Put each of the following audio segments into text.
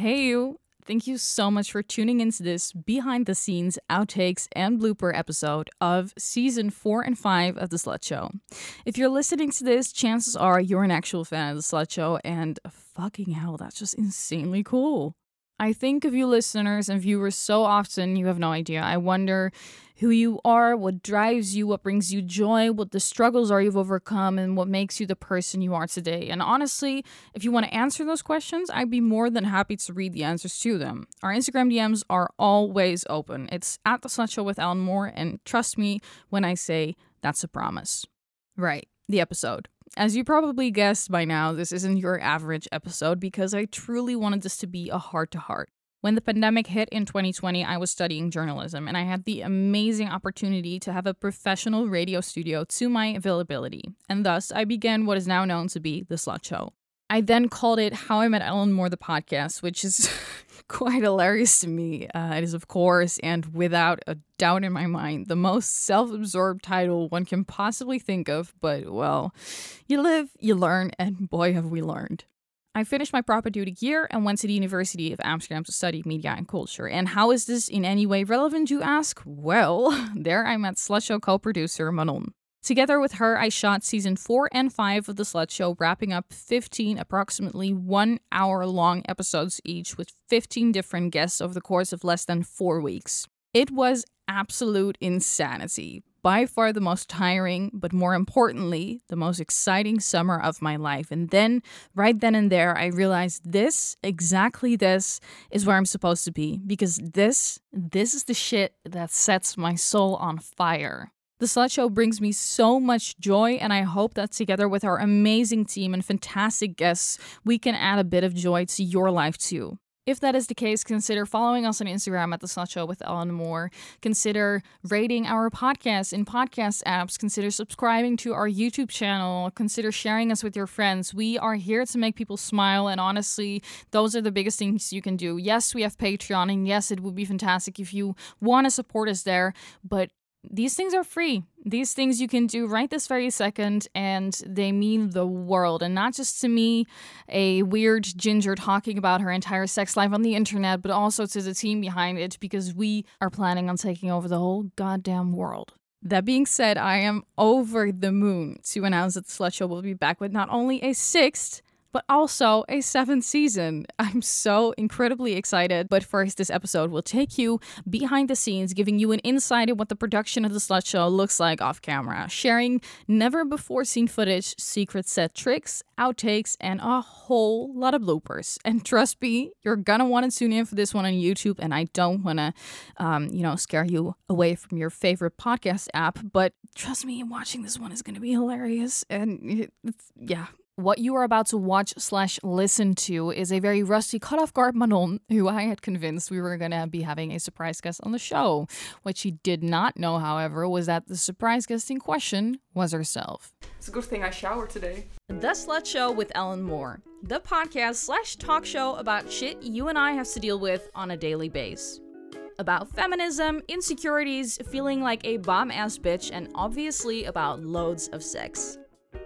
Hey, you. Thank you so much for tuning into this behind the scenes outtakes and blooper episode of season four and five of The Slut Show. If you're listening to this, chances are you're an actual fan of The Slut Show, and fucking hell, that's just insanely cool. I think of you listeners and viewers so often, you have no idea. I wonder who you are, what drives you, what brings you joy, what the struggles are you've overcome, and what makes you the person you are today. And honestly, if you want to answer those questions, I'd be more than happy to read the answers to them. Our Instagram DMs are always open. It's at the Slut Show with Ellen Moore, and trust me when I say that's a promise. Right, the episode. As you probably guessed by now, this isn't your average episode because I truly wanted this to be a heart to heart. When the pandemic hit in 2020, I was studying journalism and I had the amazing opportunity to have a professional radio studio to my availability. And thus, I began what is now known to be The Slut Show. I then called it How I Met Ellen Moore, the podcast, which is quite hilarious to me. Uh, it is, of course, and without a doubt in my mind, the most self absorbed title one can possibly think of. But, well, you live, you learn, and boy, have we learned. I finished my propaedeutic year and went to the University of Amsterdam to study media and culture. And how is this in any way relevant, you ask? Well, there I met Slut Show co producer Manon. Together with her, I shot season 4 and 5 of The Slut Show, wrapping up 15 approximately one hour long episodes each with 15 different guests over the course of less than four weeks. It was absolute insanity, by far the most tiring, but more importantly, the most exciting summer of my life. And then, right then and there, I realized this, exactly this, is where I'm supposed to be because this, this is the shit that sets my soul on fire. The Slut Show brings me so much joy, and I hope that together with our amazing team and fantastic guests, we can add a bit of joy to your life too. If that is the case, consider following us on Instagram at The Slut Show with Ellen Moore. Consider rating our podcast in podcast apps. Consider subscribing to our YouTube channel. Consider sharing us with your friends. We are here to make people smile, and honestly, those are the biggest things you can do. Yes, we have Patreon, and yes, it would be fantastic if you want to support us there, but these things are free. These things you can do right this very second, and they mean the world. And not just to me, a weird ginger talking about her entire sex life on the internet, but also to the team behind it, because we are planning on taking over the whole goddamn world. That being said, I am over the moon to announce that the Slut Show will be back with not only a sixth, but also a seventh season. I'm so incredibly excited. But first, this episode will take you behind the scenes, giving you an insight in what the production of the Slut Show looks like off camera, sharing never before seen footage, secret set tricks, outtakes, and a whole lot of bloopers. And trust me, you're gonna want to tune in for this one on YouTube. And I don't want to, um, you know, scare you away from your favorite podcast app, but trust me, watching this one is gonna be hilarious. And yeah, what you are about to watch slash listen to is a very rusty cut off guard Manon, who I had convinced we were going to be having a surprise guest on the show. What she did not know, however, was that the surprise guest in question was herself. It's a good thing I showered today. The Slut Show with Ellen Moore, the podcast slash talk show about shit you and I have to deal with on a daily basis. About feminism, insecurities, feeling like a bomb ass bitch, and obviously about loads of sex.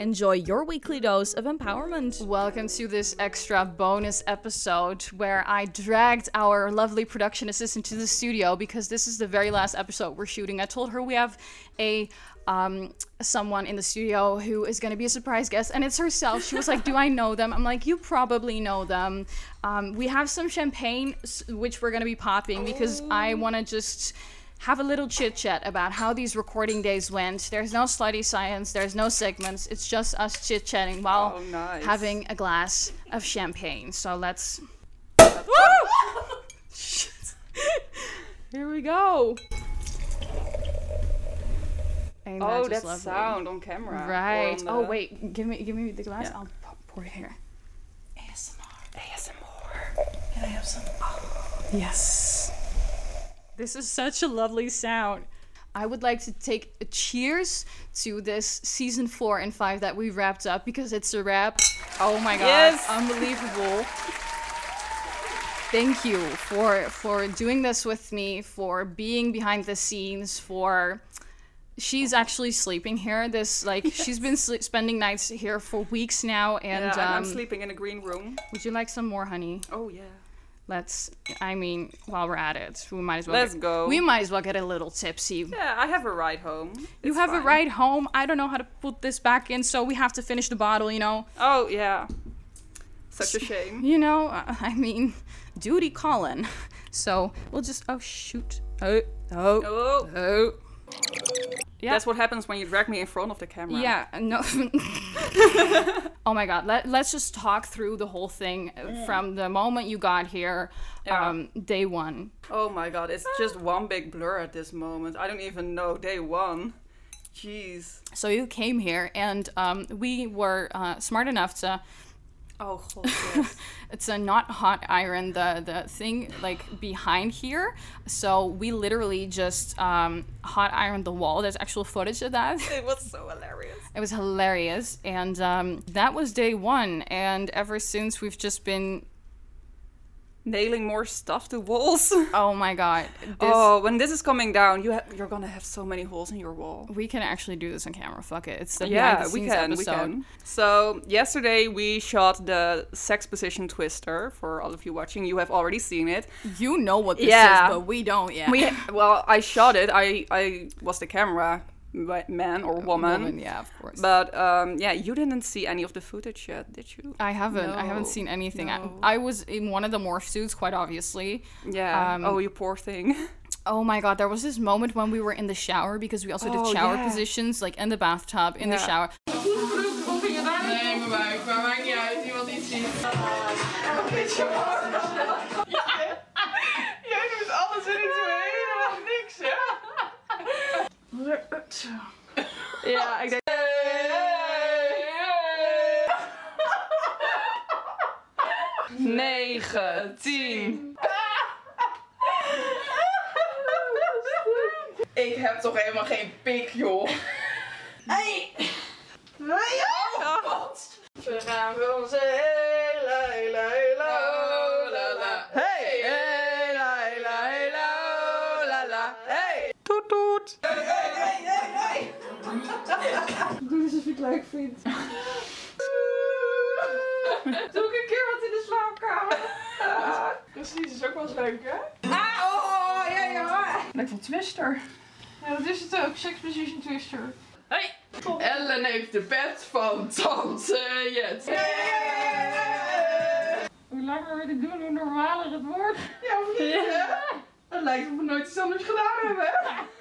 Enjoy your weekly dose of empowerment. Welcome to this extra bonus episode where I dragged our lovely production assistant to the studio because this is the very last episode we're shooting. I told her we have a um, someone in the studio who is going to be a surprise guest, and it's herself. She was like, "Do I know them?" I'm like, "You probably know them." Um, we have some champagne, which we're going to be popping because I want to just have a little chit chat about how these recording days went. There's no slutty science, there's no segments. It's just us chit chatting while Oh, nice. having a glass of champagne. So let's. Shit. Here we go. Ain't Oh, that sound on camera. Right. on Oh the- wait, give me give me the glass. Yeah. I'll pour it here. ASMR. ASMR. Can I have some? Oh, yes. This is such a lovely sound. I would like to take a cheers to this season four and five that we wrapped up because it's a wrap. Oh my god, Yes. unbelievable. Thank you for for doing this with me, for being behind the scenes, for she's actually sleeping here. This like she's been sle- spending nights here for weeks now, and Yeah, and I'm um, sleeping in a green room. would you like some more honey? Oh yeah. Let's. I mean, while we're at it, we might as well. Let's get, go. We might as well get a little tipsy. Yeah, I have a ride home. You It's have a ride home. I don't know how to put this back in, so we have to finish the bottle. You know. Oh yeah. Such a shame. You know. uh, I mean, duty calling. So we'll just. Oh shoot. Oh. Oh. Oh, Oh. Yeah. that's what happens when you drag me in front of the camera. Yeah, no. oh my god, let, let's just talk through the whole thing uh, from the moment you got here, Yeah. um, day one. Oh my god, it's just one big blur at this moment. I don't even know day one. Jeez. So you came here, and um, we were uh, smart enough to Oh, it's a not hot iron the the thing like behind here. So we literally just um, hot ironed the wall. There's actual footage of that. it was so hilarious. It was hilarious, and um, that was day one. And ever since, we've just been Nailing more stuff to walls. oh my god, this, oh, when this is coming down, you ha- you're gonna have so many holes in your wall. We can actually do this on camera. Fuck it. It's the Yeah, we can, we can. So yesterday we shot the sex position twister. For all of you watching, you have already seen it. You know what this Yeah. is, but we don't yet. We well, I shot it. I I was the camera man or woman. Woman, yeah, of course. But um, yeah, you didn't see any of the footage yet, did you? I haven't. I haven't seen anything. no. I, I was in one of the morph suits, quite obviously. Yeah. Um, oh, you poor thing. Oh my god, there was this moment when we were in the shower because we also Oh, did shower yeah. positions, like in the bathtub, in the Ja. shower. ja, ik denk. Negen, tien. Ik heb toch helemaal geen pik, joh. Hey! Hey, oh, God. We gaan voor onze hele, hele, hele, Leuk vindt. Doe ik een keer wat in de slaapkamer. Precies, is ook wel eens leuk, hè? Ah, oh, ja, ja. Lijkt wel Twister. Ja, dat is het ook. Sex Position Twister. Hey! Ellen heeft de pet van Tante Jet. Hoe langer we dit doen, hoe normaler het wordt. Ja, of niet, hè? Het lijkt we nooit iets anders gedaan hebben, hè?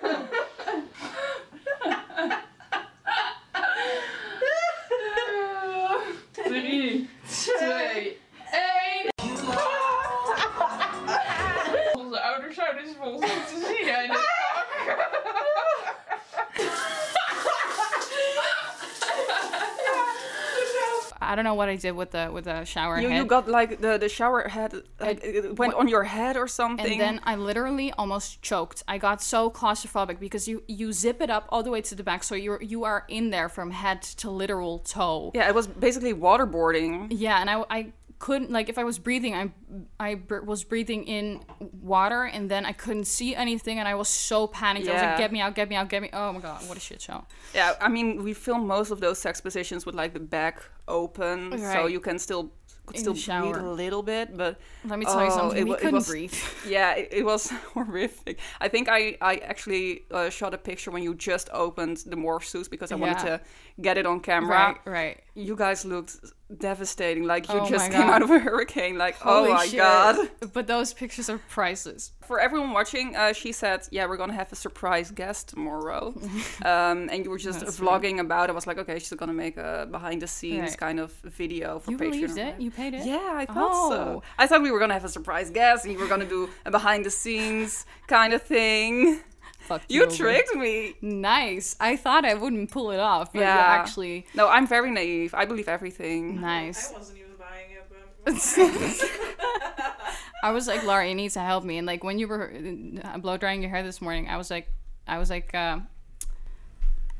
don't know what I did with the with the shower You, head. you got like the, the shower head, like, it went on your head or something. and then I literally almost choked. I got so claustrophobic because you you zip it up all the way to the back, so you're you are in there from head to literal toe. yeah, it was basically waterboarding. Yeah, and I, I couldn't like if I was breathing, I I br- was breathing in water, and then I couldn't see anything, and I was so panicked. I was like, Yeah. "Get me out! Get me out! Get me!" Oh my god, what a shit show! Yeah, I mean, we filmed most of those sex positions with like the back open, so you can still could In still the breathe a little bit, but Let me tell you Oh, something. it we couldn't was- breathe. yeah, it, it was horrific. I think I I actually uh, shot a picture when you just opened the morph suits because I wanted to get it on camera. right, right. You guys looked devastating, like you Oh just came out of a hurricane. Like, Holy oh my shit. god! But those pictures are priceless. For everyone watching, uh, she said, "Yeah, we're gonna have a surprise guest tomorrow," um, and you were just That's vlogging about. it. I was like, "Okay, she's gonna make a behind the scenes Right. kind of video for You Patreon." believed it? You paid it? Yeah, I thought so. Oh. I thought we were gonna have a surprise guest, and you were gonna do a behind the scenes kind of thing. Fuck You over. tricked me. Nice. I thought I wouldn't pull it off, but Yeah. you actually No, I'm very naive. I believe everything. nice. I wasn't even buying it, but... I was like, Laura, you need to help me. And like when you were uh, blow drying your hair this morning, I was like, I was like, uh,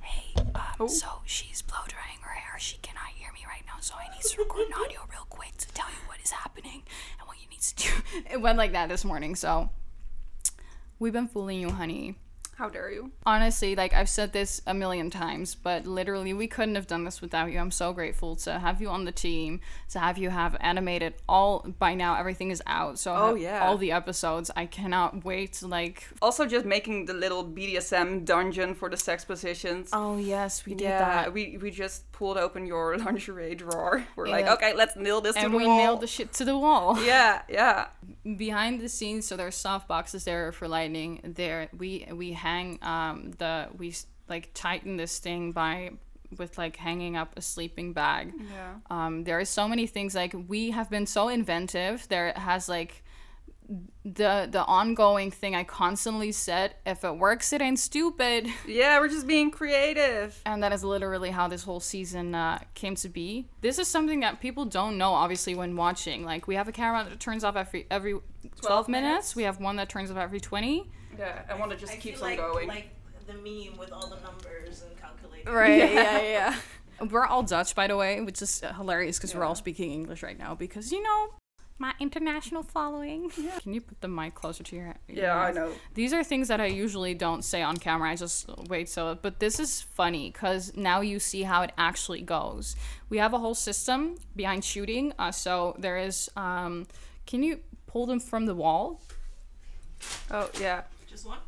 hey, uh, Oh. so she's blow drying her hair. She cannot hear me right now, so I need to record an audio real quick to tell you what is happening and what you need to do. It went like that this morning. So we've been fooling you, honey. How dare you? Honestly, like I've said this a million times, but literally we couldn't have done this without you. I'm so grateful to have you on the team, to have you have animated all by now everything is out. So Oh, yeah. all the episodes. I cannot wait to like Also, just making the little BDSM dungeon for the sex positions. Oh yes, we did yeah, that. we we just pulled open your lingerie drawer. We're like, okay, let's nail this to the wall. and we nailed the shit to the wall. Yeah, yeah. Behind the scenes so there's soft boxes there for lighting there we we hang um the we like tighten this thing by with like hanging up a sleeping bag. Yeah. um there are so many things like we have been so inventive. There has like the the ongoing thing i constantly said if it works it ain't stupid Yeah, we're just being creative. and that is literally how this whole season uh, came to be. This is something that people don't know, obviously, when watching. Like we have a camera that turns off every every twelve, minutes. minutes. We have one that turns off every twenty. Yeah, and one that just I keeps feel on like, going. Like the meme with all the numbers and calculating. Right. yeah, yeah. yeah. We're all Dutch, by the way, which is hilarious because we're all speaking English right now because you know my international following. Can you put the mic closer to your? your yeah, I know. These are things that I usually don't say on camera. I just wait so. But this is funny because now you see how it actually goes. We have a whole system behind shooting. Uh, so there is. Um, can you pull them from the wall? Oh yeah. Just one.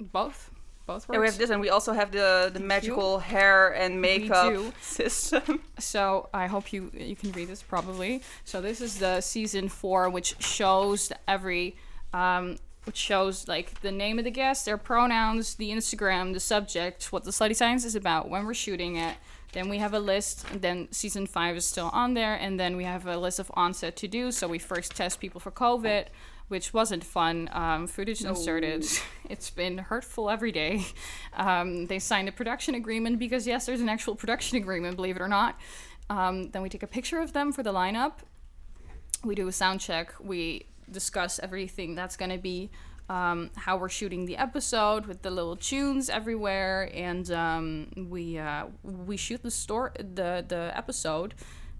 Both. Both Yeah, we have this, and we also have the the magical hair and makeup system. So I hope you you can read this probably. So this is the season four, which shows every, um, which shows like the name of the guest, their pronouns, the Instagram, the subject, what the slutty science is about, when we're shooting it. Then we have a list. And then season five is still on there, and then we have a list of onset to do. So we first test people for COVID. Which wasn't fun. Um, footage inserted. It's been hurtful every day. Um, they signed a production agreement because yes, there's an actual production agreement, believe it or not. Um, then we take a picture of them for the lineup. We do a sound check. We discuss everything that's going to be um, how we're shooting the episode with the little tunes everywhere, and um, we uh, we shoot the store the the episode.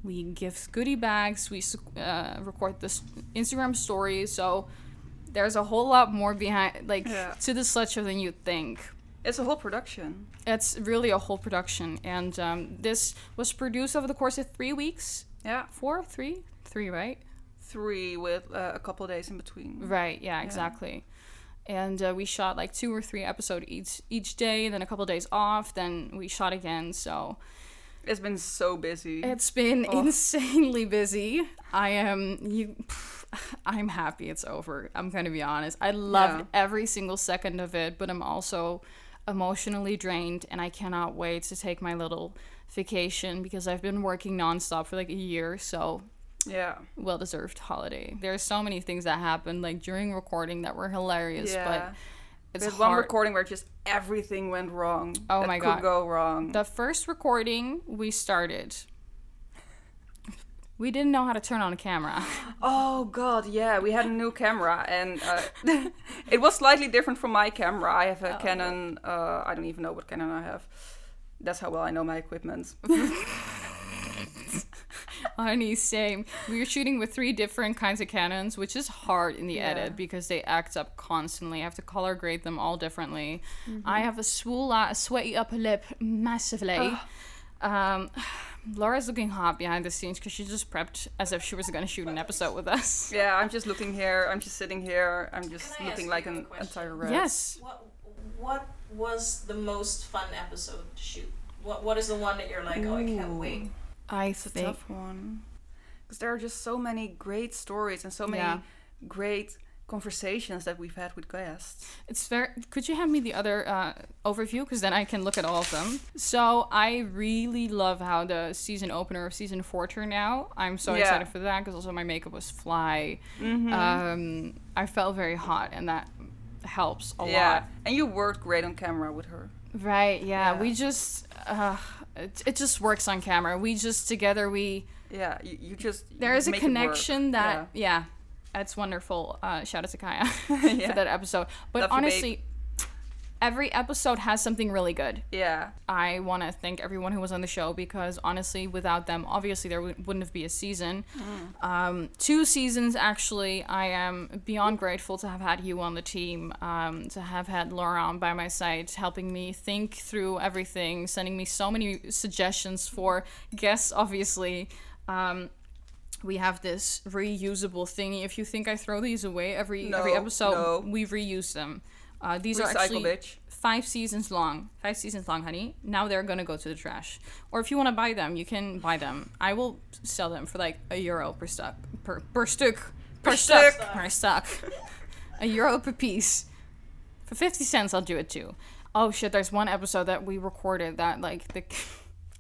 We give goodie bags. We uh, record this Instagram stories. So there's a whole lot more behind, like Yeah. to the slut show than you'd think. It's a whole production. It's really a whole production, and um, this was produced over the course of three weeks. Yeah, Four, three, three, right? three with uh, a couple days in between. Right. Yeah. Exactly. And uh, we shot like two or three episodes each each day, then a couple days off, then we shot again. So It's been so busy. it's been Oh. insanely busy. I am you. I'm happy it's over. I'm gonna be honest. I loved Yeah. every single second of it, but I'm also emotionally drained, and I cannot wait to take my little vacation because I've been working nonstop for like a year. So yeah. well deserved holiday. There's so many things that happened like during recording that were hilarious, Yeah. but it's There's hard. one recording where just everything went wrong. Oh that my could God. go wrong. the first recording we started, we didn't know how to turn on a camera. Oh god, yeah, we had a new camera and uh, it was slightly different from my camera. I have a Oh. Canon. Uh, I don't even know what Canon I have. That's how well I know my equipment. Honey, same. We were shooting with three different kinds of Canons, which is hard in the Yeah. edit because they act up constantly. I have to color grade them all differently. Mm-hmm. I have a swole, a sweaty upper lip massively. Um, Laura's looking hot behind the scenes because she just prepped as if she was going to shoot an episode with us. yeah, I'm just looking here. I'm just sitting here. I'm just looking like an entire rat. Yes. What What was the most fun episode to shoot? What What is the one that you're like, oh, I can't wait? I It's a tough one. Because there are just so many great stories and so many Yeah. great conversations that we've had with guests. It's very. Could you hand me the other uh, overview? Because then I can look at all of them. So I really love how the season opener of season four turned out. I'm so Yeah. excited for that because also my makeup was fly. Mm-hmm. Um, I felt very hot, and that helps a yeah, lot. and you worked great on camera with her. Right? Yeah. Yeah. We just. Uh, it, it just works on camera. We just together we. Yeah, you, you just There you is a make it work. connection that yeah. That's wonderful. Uh, shout out to Kaya for that episode. But Love honestly, Every episode has something really good. Yeah. I want to thank everyone who was on the show because honestly, without them, obviously there w- wouldn't have been a season. Um, two seasons, actually. I am beyond grateful to have had you on the team, um, to have had Laura on by my side, helping me think through everything, sending me so many suggestions for guests, obviously. Um, we have this reusable thingy. If you think I throw these away every every episode, no. we reuse them. Uh, these are actually bitch. five seasons long. Five seasons long, honey. Now they're gonna go to the trash. Or if you want to buy them, you can buy them. I will sell them for like a euro per stuck per per stick per, stuck. per stuck. a euro per piece. For fifty cents, I'll do it too. Oh shit! There's one episode that we recorded that like the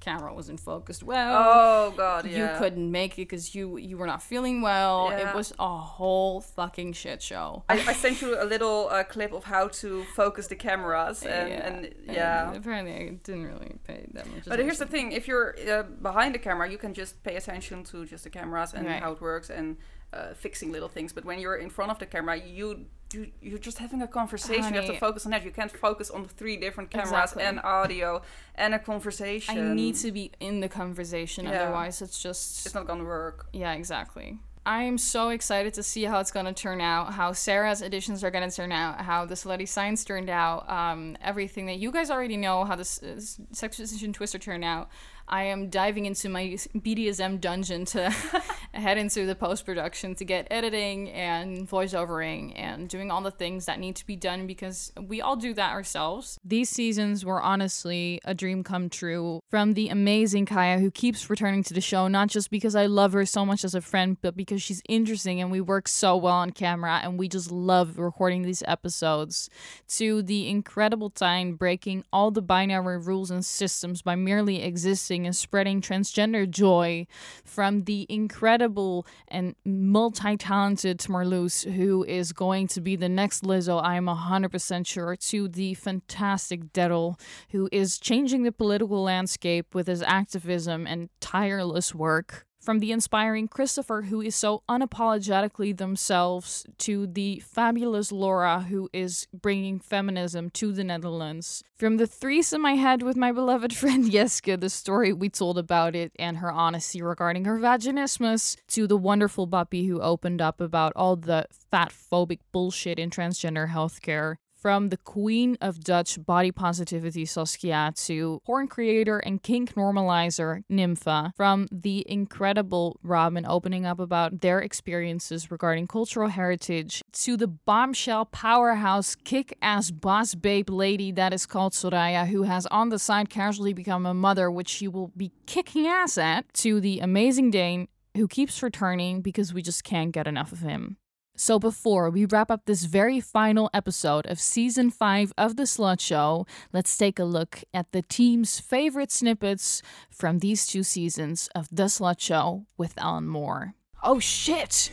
camera wasn't focused well. Oh god, yeah. You couldn't make it because you you were not feeling well. Yeah. It was a whole fucking shit show. I, I sent you a little uh, clip of how to focus the cameras, and yeah. and yeah. apparently, I didn't really pay that much. But here's the thing: if you're uh, behind the camera, you can just pay attention to just the cameras and Right. how it works and uh, fixing little things. But when you're in front of the camera, you. You, you're just having a conversation. you have to focus on that. You can't focus on three different cameras Exactly. and audio and a conversation. I need to be in the conversation, Yeah. otherwise it's just It's not gonna work. yeah, exactly. I'm so excited to see how it's gonna turn out, how Sarah's editions are gonna turn out, how the Slutty Science turned out, um, everything that you guys already know, how this uh, Sex Position Twister turned out. I am diving into my BDSM dungeon to head into the post production to get editing and voiceovering and doing all the things that need to be done because we all do that ourselves. These seasons were honestly a dream come true from the amazing Kaya who keeps returning to the show, not just because I love her so much as a friend, but because she's interesting and we work so well on camera and we just love recording these episodes. To the incredible time breaking all the binary rules and systems by merely existing and spreading transgender joy from the incredible and multi-talented Marloes, who is going to be the next Lizzo, I am 100% sure, to the fantastic Dettel, who is changing the political landscape with his activism and tireless work. From the inspiring Christopher, who is so unapologetically themselves, to the fabulous Laura, who is bringing feminism to the Netherlands. From the threesome I had with my beloved friend Jeske, the story we told about it, and her honesty regarding her vaginismus, to the wonderful Buppy who opened up about all the fat phobic bullshit in transgender healthcare. From the queen of Dutch body positivity, Saskia, to porn creator and kink normalizer, Nympha. From the incredible Robin opening up about their experiences regarding cultural heritage, to the bombshell powerhouse kick ass boss babe lady that is called Soraya, who has on the side casually become a mother, which she will be kicking ass at, to the amazing Dane who keeps returning because we just can't get enough of him. So, before we wrap up this very final episode of season 5 of The Slut Show, let's take a look at the team's favorite snippets from these two seasons of The Slut Show with Ellen Moore. Oh shit!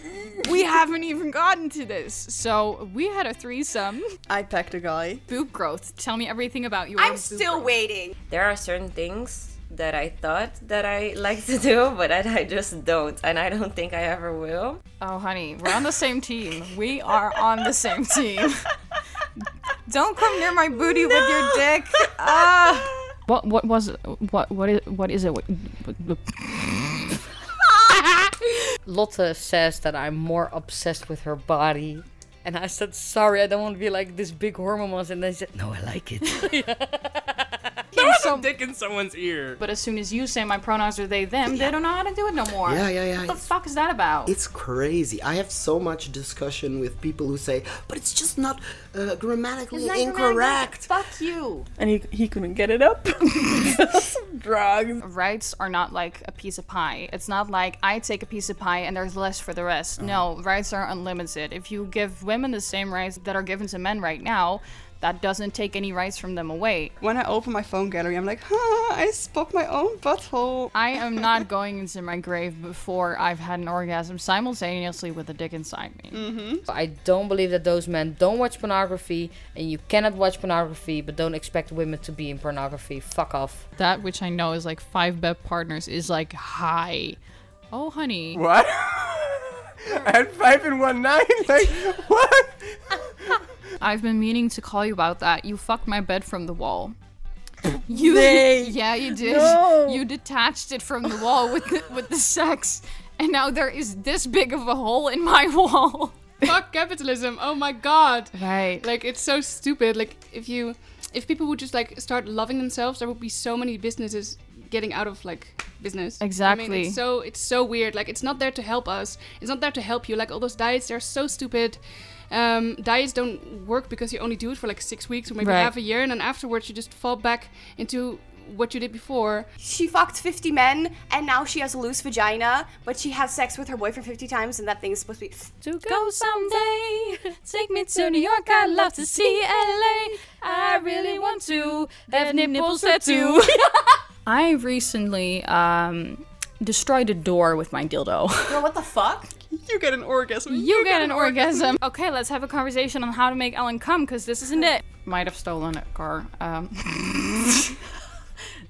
We haven't even gotten to this. So, we had a threesome. I packed a guy. Boob growth. Tell me everything about your I'm still growth. waiting. there are certain things that I thought that I like to do, but that I just don't, and I don't think I ever will. Oh, honey, we're on the same team. We are on the same team. Don't come near my booty with your dick. Ah. What? What was? What? What is? What is it? What, what- Lotte says that I'm more obsessed with her body. And I said, sorry, I don't want to be like this big hormone monster. And they said, no, I like it. so, dick in someone's ear. but as soon as you say my pronouns are they them, they don't know how to do it no more. Yeah, yeah, yeah. What the It's, fuck is that about? it's crazy. I have so much discussion with people who say, but it's just not uh, grammatically incorrect. Fuck you. And he, he couldn't get it up. Drugs. Rights are not like a piece of pie. It's not like I take a piece of pie and there's less for the rest. No, rights are unlimited. If you give women the same rights that are given to men right now, that doesn't take any rights from them away. When I open my phone gallery, I'm like, huh, I spoke my own butthole. I am not going into my grave before I've had an orgasm simultaneously with a dick inside me. Mm-hmm. I don't believe that those men don't watch pornography. And you cannot watch pornography, but don't expect women to be in pornography. Fuck off. That which I know is like five bet partners is like high. Oh, honey. What? I had five in one night. Like what? I've been meaning to call you about that. You fucked my bed from the wall. You yeah, you did. You detached it from the wall with the, with the sex, and now there is this big of a hole in my wall. Fuck capitalism. Oh my god. Right. Like it's so stupid. Like if you if people would just like start loving themselves, there would be so many businesses getting out of like business. I mean, Exactly. it's so it's so weird. Like it's not there to help us. It's not there to help you. Like all those diets, they're so stupid. Um, diets don't work because you only do it for like six weeks or maybe Right. half a year, and then afterwards you just fall back into what you did before. She fucked 50 men and now she has a loose vagina, but she has sex with her boyfriend 50 times and that thing is supposed to be. To go someday, take me to New York. I'd love to see LA. I really want to have nipples tattoo. I recently um, destroyed a door with my dildo. Girl, what the fuck? You get an orgasm. You get an orgasm. Okay, let's have a conversation on how to make Ellen come, because this isn't it. Might have stolen a car. Um,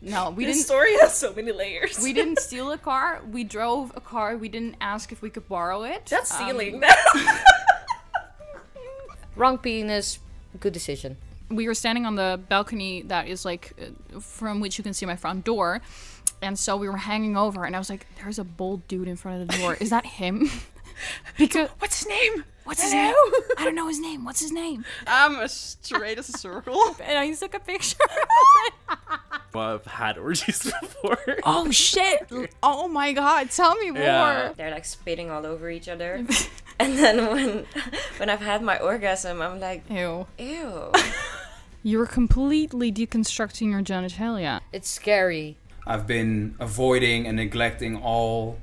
no, we This didn't. The story has so many layers. We didn't steal a car. We drove a car. We didn't ask if we could borrow it. That's Um, stealing. Wrong penis. Good decision. We were standing on the balcony that is like uh, from which you can see my front door. And so we were hanging over, and I was like, "There's a bold dude in front of the door. Is that him?" because What's his name? what's his name? I don't know his name. What's his name? I'm as straight as a circle. And I took a picture. But I've had orgies before. oh shit! Oh my god! Tell me more. Yeah. They're like spitting all over each other. and then when when I've had my orgasm, I'm like, Ew. ew. You're completely deconstructing your genitalia. It's scary. I've been avoiding and neglecting all,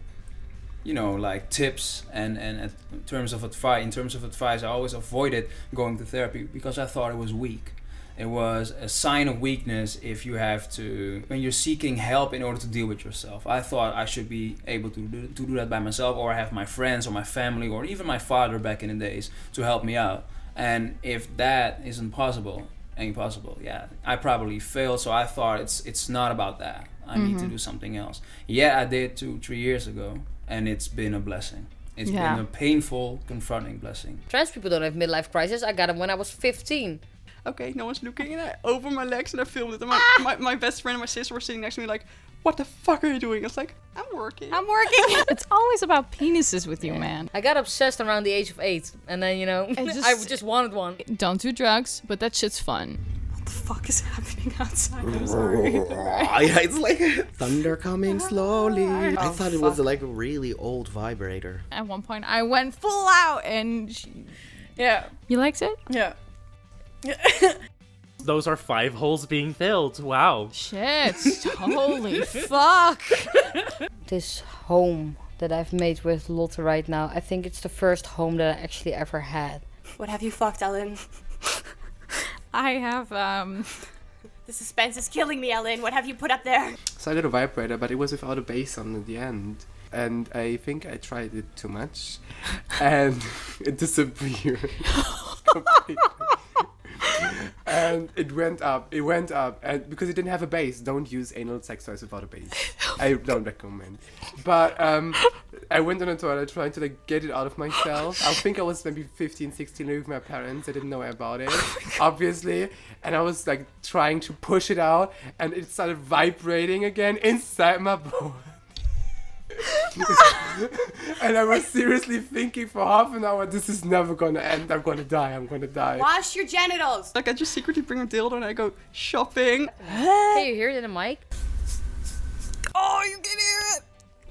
you know, like tips and and in terms of advice. In terms of advice, I always avoided going to therapy because I thought it was weak. It was a sign of weakness if you have to when you're seeking help in order to deal with yourself. I thought I should be able to do, to do that by myself, or have my friends or my family or even my father back in the days to help me out. And if that isn't possible, ain't possible. Yeah, I probably failed. So I thought it's it's not about that. I need to mm-hmm. do something else. Yeah, I did two three years ago, and it's been a blessing. It's Yeah. been a painful, confronting blessing. Trans people don't have midlife crisis. I got them when I was 15. Okay, no one's looking, and I open my legs and I filmed it. And my, ah! my, my best friend and my sister were sitting next to me, like, "What the fuck are you doing?" I was like, "I'm working." I'm working. it's always about penises with you, man. I got obsessed around the age of eight, and then you know, just- I just wanted one. Don't do drugs, but that shit's fun. what the fuck is happening outside? I'm sorry. yeah, it's like thunder coming slowly. Oh, I Oh, thought it was like a really old vibrator. At one point, I went full out, and she, yeah. you liked it? Yeah. Those are five holes being filled. Wow. Shit! Holy fuck! This home that I've made with Lotte right now, I think it's the first home that I actually ever had. What have you fucked, Ellen? I have um. The suspense is killing me, Ellen. What have you put up there? So I did a vibrator, but it was without a bass on at the end. And I think I tried it too much. And it disappeared. completely. and it went up. It went up. And because it didn't have a base, don't use anal sex toys without a base. I don't recommend. But um, I went on the toilet trying to like get it out of myself. I think I was maybe 15, 16 living with my parents. I didn't know about it, obviously. And I was like trying to push it out, and it started vibrating again inside my body. and I was seriously thinking for half an hour, this is never gonna end. I'm gonna die. I'm gonna die. Wash your genitals. Like I just secretly bring a dildo and I go shopping. hey, you hear it in the mic? Oh, you can hear it.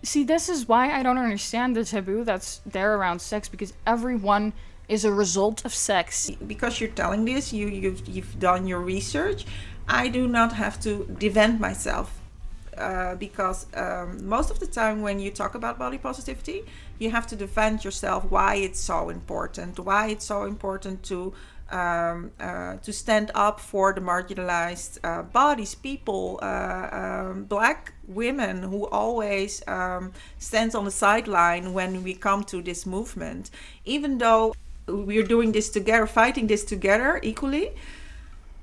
See, this is why I don't understand the taboo that's there around sex because everyone is a result of sex. because you're telling this, you you've, you've done your research. I do not have to defend myself uh, because um, most of the time when you talk about body positivity, you have to defend yourself why it's so important, why it's so important to um, uh, to stand up for the marginalized uh, bodies, people, uh, um, black women who always um, stands on the sideline when we come to this movement, even though we're doing this together, fighting this together equally,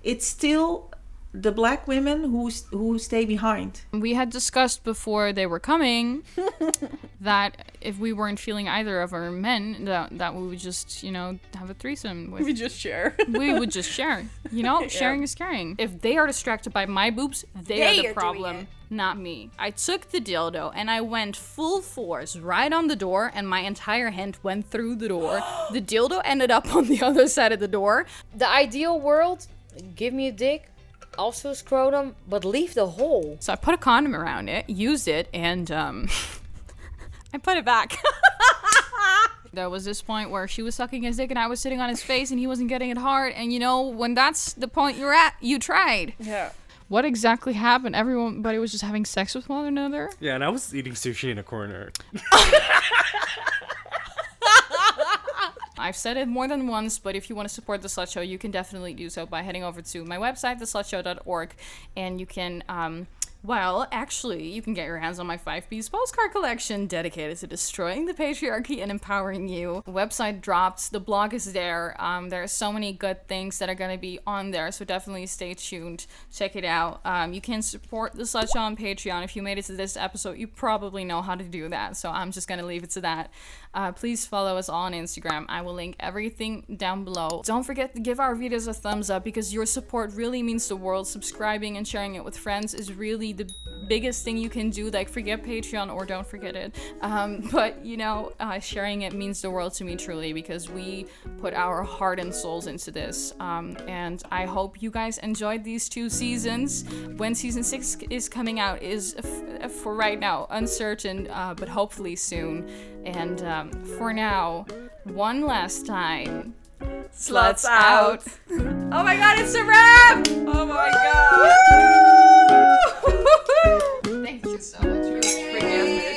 it's still the black women who who stay behind. We had discussed before they were coming that if we weren't feeling either of our men, that, that we would just, you know, have a threesome with. We just share. we would just share. You know, Yeah. sharing is caring. If they are distracted by my boobs, they, They are are the doing problem, it. not me. I took the dildo and I went full force right on the door, and my entire hand went through the door. the dildo ended up on the other side of the door. The ideal world, give me a dick, also a scrotum, but leave the hole. So I put a condom around it, used it, and um, I put it back. There was this point where she was sucking his dick and I was sitting on his face and he wasn't getting it hard. And you know, when that's the point you're at, you tried. Yeah. What exactly happened? Everybody was just having sex with one another? Yeah, and I was eating sushi in a corner. I've said it more than once, but if you want to support the Slut Show, you can definitely do so by heading over to my website, theslutshow.org, and you can, um, well, actually, you can get your hands on my five piece postcard collection dedicated to destroying the patriarchy and empowering you. Website dropped, the blog is there. Um, there are so many good things that are going to be on there, so definitely stay tuned. Check it out. Um, you can support the Show on Patreon. If you made it to this episode, you probably know how to do that, so I'm just going to leave it to that. Uh, please follow us on Instagram. I will link everything down below. Don't forget to give our videos a thumbs up because your support really means the world. Subscribing and sharing it with friends is really the biggest thing you can do. Like, forget Patreon or don't forget it. Um, but, you know, uh, sharing it means the world to me truly because we put our heart and souls into this. Um, and I hope you guys enjoyed these two seasons. When season six is coming out is, f- for right now, uncertain, uh, but hopefully soon. And um, for now, one last time. Sluts out. oh my god, it's a wrap! Oh my Thank you so much. You're a.